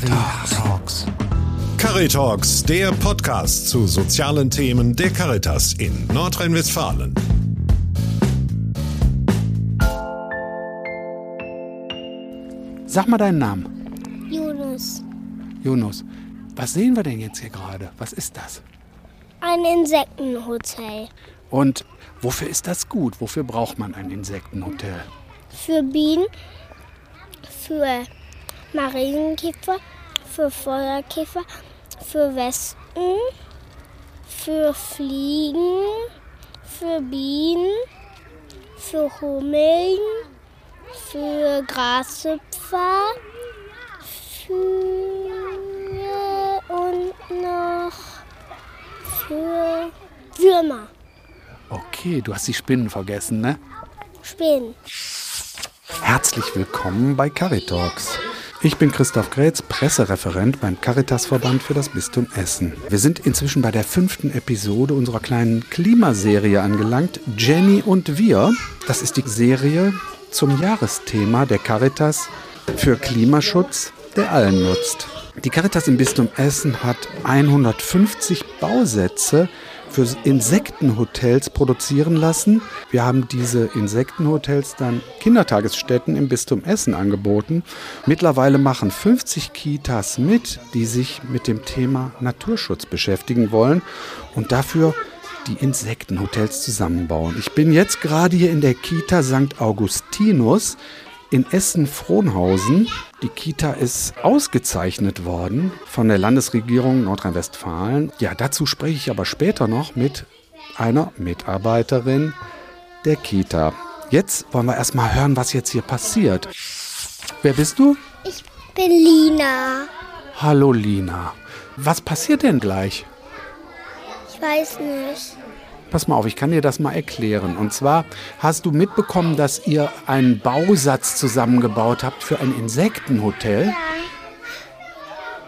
Caritalks. Caritalks, der Podcast zu sozialen Themen der Caritas in Nordrhein-Westfalen. Sag mal deinen Namen. Yunus. Yunus. Was sehen wir denn jetzt hier gerade? Was ist das? Ein Insektenhotel. Und wofür ist das gut? Wofür braucht man ein Insektenhotel? Für Bienen, für Marienkäfer, für Feuerkäfer, für Wespen, für Fliegen, für Bienen, für Hummeln, für Grashüpfer, für und noch für Würmer, Okay, du hast die Spinnen vergessen, ne? Spinnen. Herzlich willkommen bei Caritalks. Ich bin Christoph Grätz, Pressereferent beim Caritasverband für das Bistum Essen. Wir sind inzwischen bei der fünften Episode unserer kleinen Klimaserie angelangt. Jenny und wir. Das ist die Serie zum Jahresthema der Caritas für Klimaschutz, der allen nutzt. Die Caritas im Bistum Essen hat 150 Bausätze für Insektenhotels produzieren lassen. Wir haben diese Insektenhotels dann Kindertagesstätten im Bistum Essen angeboten. Mittlerweile machen 50 Kitas mit, die sich mit dem Thema Naturschutz beschäftigen wollen und dafür die Insektenhotels zusammenbauen. Ich bin jetzt gerade hier in der Kita St. Augustinus in Essen-Frohnhausen. Die Kita ist ausgezeichnet worden von der Landesregierung Nordrhein-Westfalen. Ja, dazu spreche ich aber später noch mit einer Mitarbeiterin der Kita. Jetzt wollen wir erstmal hören, was jetzt hier passiert. Wer bist du? Ich bin Lina. Hallo Lina. Was passiert denn gleich? Ich weiß nicht. Pass mal auf, ich kann dir das mal erklären. Und zwar hast du mitbekommen, dass ihr einen Bausatz zusammengebaut habt für ein Insektenhotel.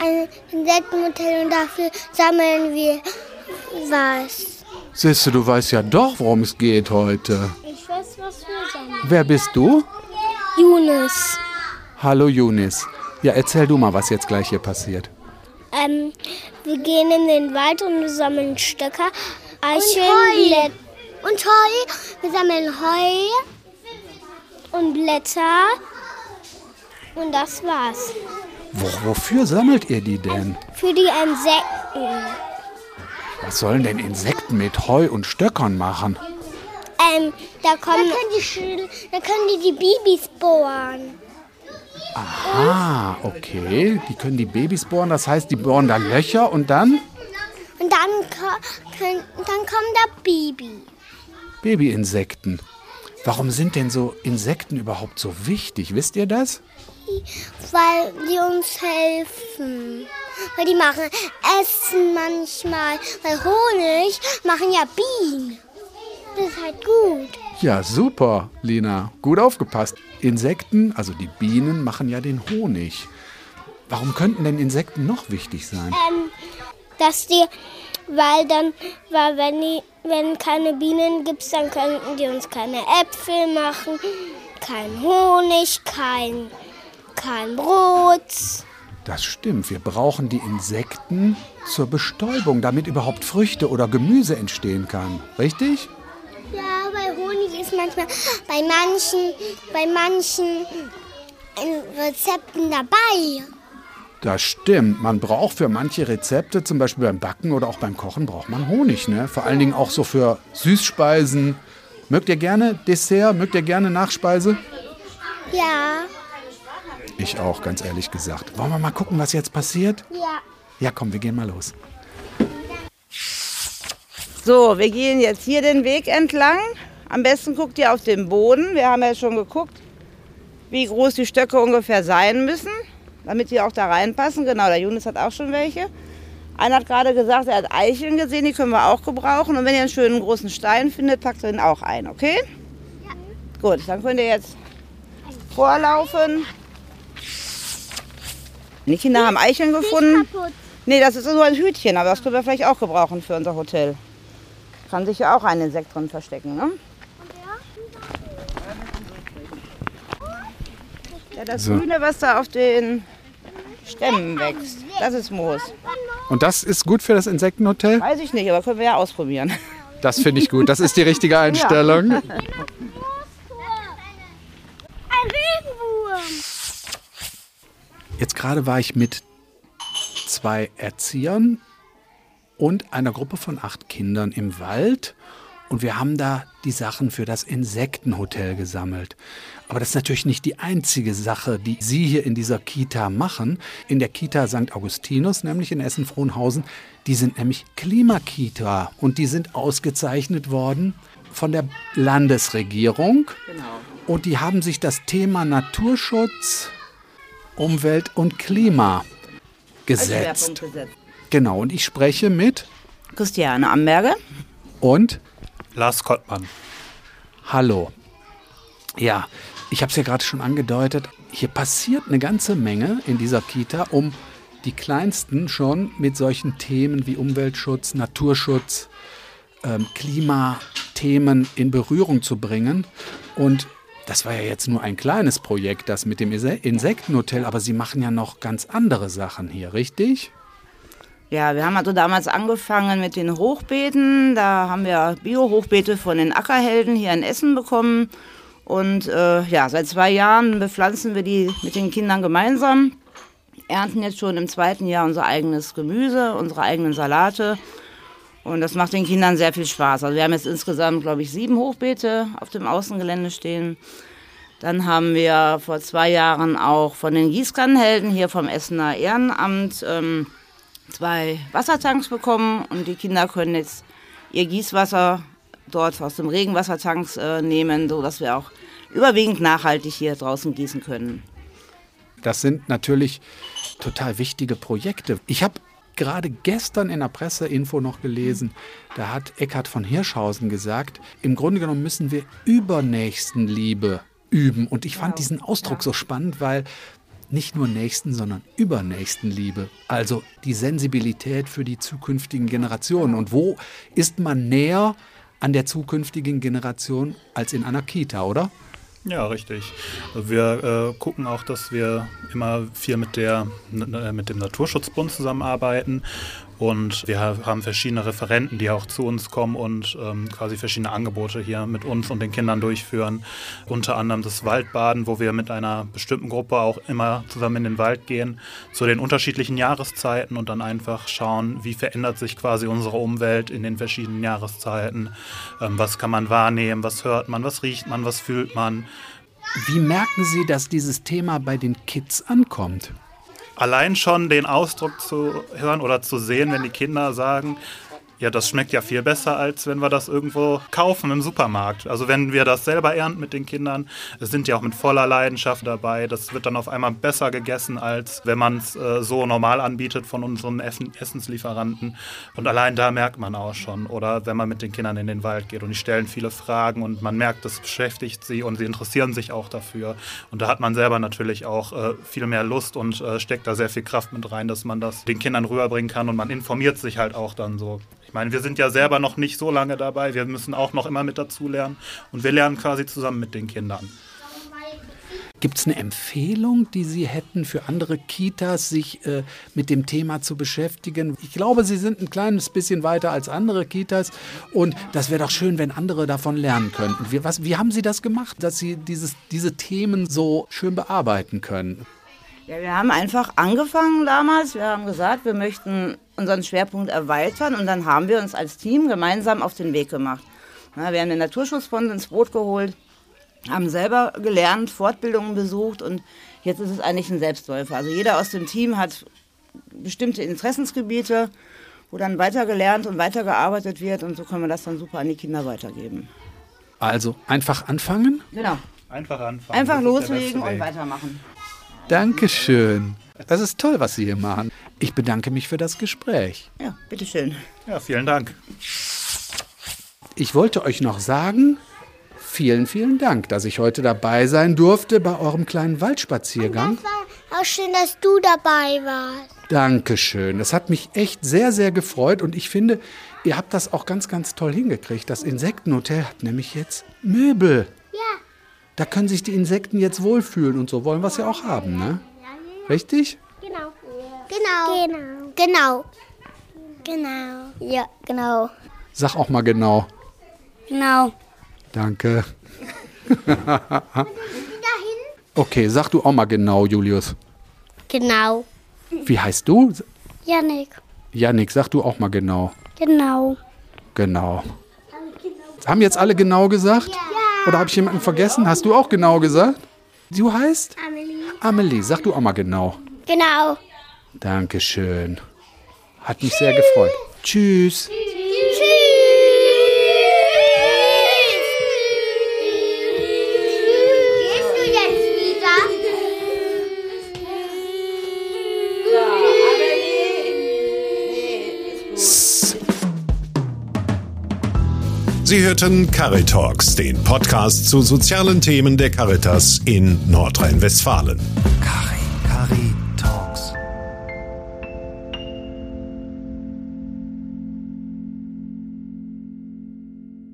Ein Insektenhotel und dafür sammeln wir was. Siehst du, du weißt ja doch, worum es geht heute. Ich weiß, was wir sammeln. Wer bist du? Yunus. Hallo Yunis. Ja, erzähl du mal, was jetzt gleich hier passiert. Ähm, wir gehen in den Wald und sammeln Stöcker, Eicheln, Heu. Blätter. Und Heu. Wir sammeln Heu und Blätter. Und das war's. Wo, wofür sammelt ihr die denn? Für die Insekten. Was sollen denn Insekten mit Heu und Stöckern machen? Ähm, da kommen. Da können die, Schül- da können die die Babys bohren. Ah, okay. Die können die Babys bohren, das heißt, die bohren da Löcher und dann Und dann, dann kommt da Baby. Babyinsekten. Warum sind denn so Insekten überhaupt so wichtig? Wisst ihr das? Weil die uns helfen. Weil die machen Essen manchmal. Weil Honig machen ja Bienen. Das ist halt gut. Ja, super, Lina. Gut aufgepasst. Insekten, also die Bienen, machen ja den Honig. Warum könnten denn Insekten noch wichtig sein? Ähm, dass die, weil dann, weil wenn die, wenn keine Bienen gibt, dann könnten die uns keine Äpfel machen, kein Honig, kein, kein Brot. Das stimmt. Wir brauchen die Insekten zur Bestäubung, damit überhaupt Früchte oder Gemüse entstehen kann. Richtig? Ja, weil Honig ist manchmal bei manchen, bei manchen Rezepten dabei. Das stimmt. Man braucht für manche Rezepte, zum Beispiel beim Backen oder auch beim Kochen, braucht man Honig. Ne? Vor allen Dingen auch so für Süßspeisen. Mögt ihr gerne Dessert? Mögt ihr gerne Nachspeise? Ja, Ich auch, ganz ehrlich gesagt. Wollen wir mal gucken, was jetzt passiert? ja. Ja, komm, wir gehen mal los. So, wir gehen jetzt hier den Weg entlang. Am besten guckt ihr auf den Boden. Wir haben ja schon geguckt, wie groß die Stöcke ungefähr sein müssen, damit die auch da reinpassen. Genau, der Jonas hat auch schon welche. Einer hat gerade gesagt, er hat Eicheln gesehen, die können wir auch gebrauchen. Und wenn ihr einen schönen großen Stein findet, packt ihr den auch ein, okay? Ja. Gut, dann könnt ihr jetzt vorlaufen. Die Kinder haben Eicheln gefunden. Nee, das ist nur ein Hütchen, aber das können wir vielleicht auch gebrauchen für unser Hotel. Kann sich ja auch ein Insekt drin verstecken, ne? Ja, das So. Grüne, was da auf den Stämmen wächst. Das ist Moos. Und das ist gut für das Insektenhotel? Weiß ich nicht, aber können wir ja ausprobieren. Das finde ich gut. Das ist die richtige Einstellung. Ein Regenwurm. Jetzt gerade war ich mit zwei Erziehern und einer Gruppe von acht Kindern im Wald und wir haben da die Sachen für das Insektenhotel gesammelt. Aber das ist natürlich nicht die einzige Sache, die Sie hier in dieser Kita machen. In der Kita St. Augustinus, nämlich in Essen-Frohnhausen, die sind nämlich Klimakita und die sind ausgezeichnet worden von der Landesregierung. Und die haben sich das Thema Naturschutz, Umwelt und Klima gesetzt. Schwerpunkt gesetzt. Genau, und ich spreche mit Christiane Amberge. und Lars Kottmann. Hallo. Ja, ich habe es ja gerade schon angedeutet. Hier passiert eine ganze Menge in dieser Kita, um die Kleinsten schon mit solchen Themen wie Umweltschutz, Naturschutz, ähm, Klimathemen in Berührung zu bringen. Und das war ja jetzt nur ein kleines Projekt, das mit dem Insektenhotel, aber Sie machen ja noch ganz andere Sachen hier, richtig? Ja, wir haben also damals angefangen mit den Hochbeeten. Da haben wir Bio-Hochbeete von den Ackerhelden hier in Essen bekommen. Und äh, ja, seit zwei Jahren bepflanzen wir die mit den Kindern gemeinsam. Ernten jetzt schon im zweiten Jahr unser eigenes Gemüse, unsere eigenen Salate. Und das macht den Kindern sehr viel Spaß. Also wir haben jetzt insgesamt, glaube ich, sieben Hochbeete auf dem Außengelände stehen. Dann haben wir vor zwei Jahren auch von den Gießkannenhelden hier vom Essener Ehrenamt ähm, zwei Wassertanks bekommen und die Kinder können jetzt ihr Gießwasser dort aus dem Regenwassertanks äh, nehmen, sodass wir auch überwiegend nachhaltig hier draußen gießen können. Das sind natürlich total wichtige Projekte. Ich habe gerade gestern in der Presseinfo noch gelesen, da hat Eckhard von Hirschhausen gesagt, im Grunde genommen müssen wir Übernächstenliebe üben. Und ich fand diesen Ausdruck so spannend, weil nicht nur Nächsten, sondern Übernächstenliebe. Also die Sensibilität für die zukünftigen Generationen. Und wo ist man näher an der zukünftigen Generation als in einer Kita, oder? Ja, richtig. Wir äh, gucken auch, dass wir immer viel mit, der, äh, mit dem Naturschutzbund zusammenarbeiten. Und wir ha- haben verschiedene Referenten, die auch zu uns kommen und ähm, quasi verschiedene Angebote hier mit uns und den Kindern durchführen. Unter anderem das Waldbaden, wo wir mit einer bestimmten Gruppe auch immer zusammen in den Wald gehen, zu den unterschiedlichen Jahreszeiten und dann einfach schauen, wie verändert sich quasi unsere Umwelt in den verschiedenen Jahreszeiten. Ähm, was kann man wahrnehmen, was hört man, was riecht man, was fühlt man. Wie merken Sie, dass dieses Thema bei den Kids ankommt? Allein schon den Ausdruck zu hören oder zu sehen, wenn die Kinder sagen, ja, das schmeckt ja viel besser, als wenn wir das irgendwo kaufen im Supermarkt. Also wenn wir das selber ernten mit den Kindern, sind ja auch mit voller Leidenschaft dabei. Das wird dann auf einmal besser gegessen, als wenn man es äh, so normal anbietet von unseren Essen Essenslieferanten. Und allein da merkt man auch schon. Oder wenn man mit den Kindern in den Wald geht und die stellen viele Fragen und man merkt, das beschäftigt sie und sie interessieren sich auch dafür. Und da hat man selber natürlich auch äh, viel mehr Lust und äh, steckt da sehr viel Kraft mit rein, dass man das den Kindern rüberbringen kann und man informiert sich halt auch dann so. Ich meine, wir sind ja selber noch nicht so lange dabei, wir müssen auch noch immer mit dazu lernen und wir lernen quasi zusammen mit den Kindern. Gibt es eine Empfehlung, die Sie hätten für andere Kitas, sich äh, mit dem Thema zu beschäftigen? Ich glaube, Sie sind ein kleines bisschen weiter als andere Kitas und das wäre doch schön, wenn andere davon lernen könnten. Wie, was, wie haben Sie das gemacht, dass Sie dieses, diese Themen so schön bearbeiten können? Ja, wir haben einfach angefangen damals. Wir haben gesagt, wir möchten unseren Schwerpunkt erweitern und dann haben wir uns als Team gemeinsam auf den Weg gemacht. Na, wir haben den Naturschutzbund ins Boot geholt, haben selber gelernt, Fortbildungen besucht und jetzt ist es eigentlich ein Selbstläufer. Also jeder aus dem Team hat bestimmte Interessensgebiete, wo dann weitergelernt und weitergearbeitet wird und so können wir das dann super an die Kinder weitergeben. Also einfach anfangen? Genau. Einfach anfangen. Einfach das loslegen und weitermachen. Dankeschön. Das ist toll, was Sie hier machen. Ich bedanke mich für das Gespräch. Ja, bitteschön. Ja, vielen Dank. Ich wollte euch noch sagen, vielen, vielen Dank, dass ich heute dabei sein durfte bei eurem kleinen Waldspaziergang. War auch schön, dass du dabei warst. Dankeschön. Das hat mich echt sehr, sehr gefreut und ich finde, ihr habt das auch ganz, ganz toll hingekriegt. Das Insektenhotel hat nämlich jetzt Möbel. Ja. Da können sich die Insekten jetzt wohlfühlen und so wollen wir es ja auch haben, ne? Richtig? Genau. Genau. Genau. Genau. Genau. Ja, genau. Sag auch mal genau. Genau. Danke. Okay, sag du auch mal genau, Julius. Genau. Wie heißt du? Janik. Janik, sag du auch mal genau. Genau. Genau. Haben jetzt alle genau gesagt? Oder habe ich jemanden vergessen? Hast du auch genau gesagt? Du heißt? Amelie. Amelie, sag du auch mal genau. Genau. Dankeschön. Hat mich sehr gefreut. Tschüss. Gehst du jetzt wieder? Sie hörten Caritalks, den Podcast zu sozialen Themen der Caritas in Nordrhein-Westfalen.